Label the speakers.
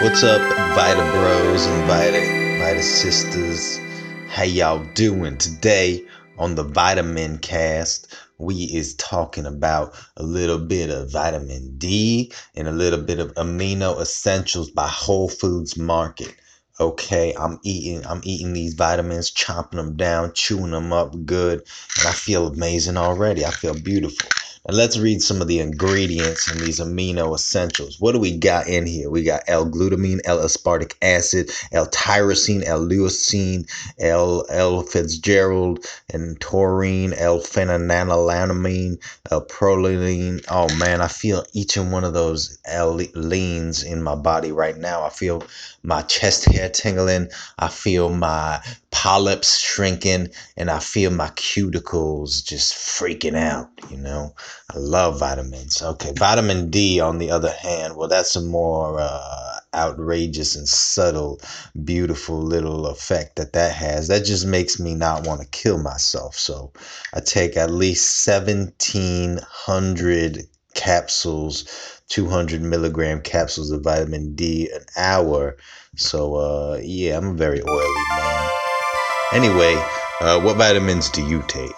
Speaker 1: What's up, Vita Bros and Vita Vita Sisters? How y'all doing today on the Vitamin Cast? We is talking about a little bit of vitamin D and a little bit of amino essentials by Whole Foods Market. Okay, I'm eating I'm eating these vitamins, chopping them down, chewing them up good, and I feel amazing already. I feel beautiful. And let's read some of the ingredients in these amino essentials. What do we got in here? We got L-glutamine, L-aspartic acid, L-tyrosine, L-leucine, L L Fitzgerald, and taurine, L-phenylalanine, L-proline. Oh man, I feel each and one of those L-leans in my body right now. I feel my chest hair tingling. I feel my polyps shrinking and I feel my cuticles just freaking out, you know. I love vitamins. Okay, vitamin D on the other hand, well that's a more uh, outrageous and subtle beautiful little effect that that has. That just makes me not want to kill myself. So, I take at least 1700 capsules 200 milligram capsules of vitamin D an hour. So, uh, yeah, I'm a very oily man. Anyway, uh, what vitamins do you take?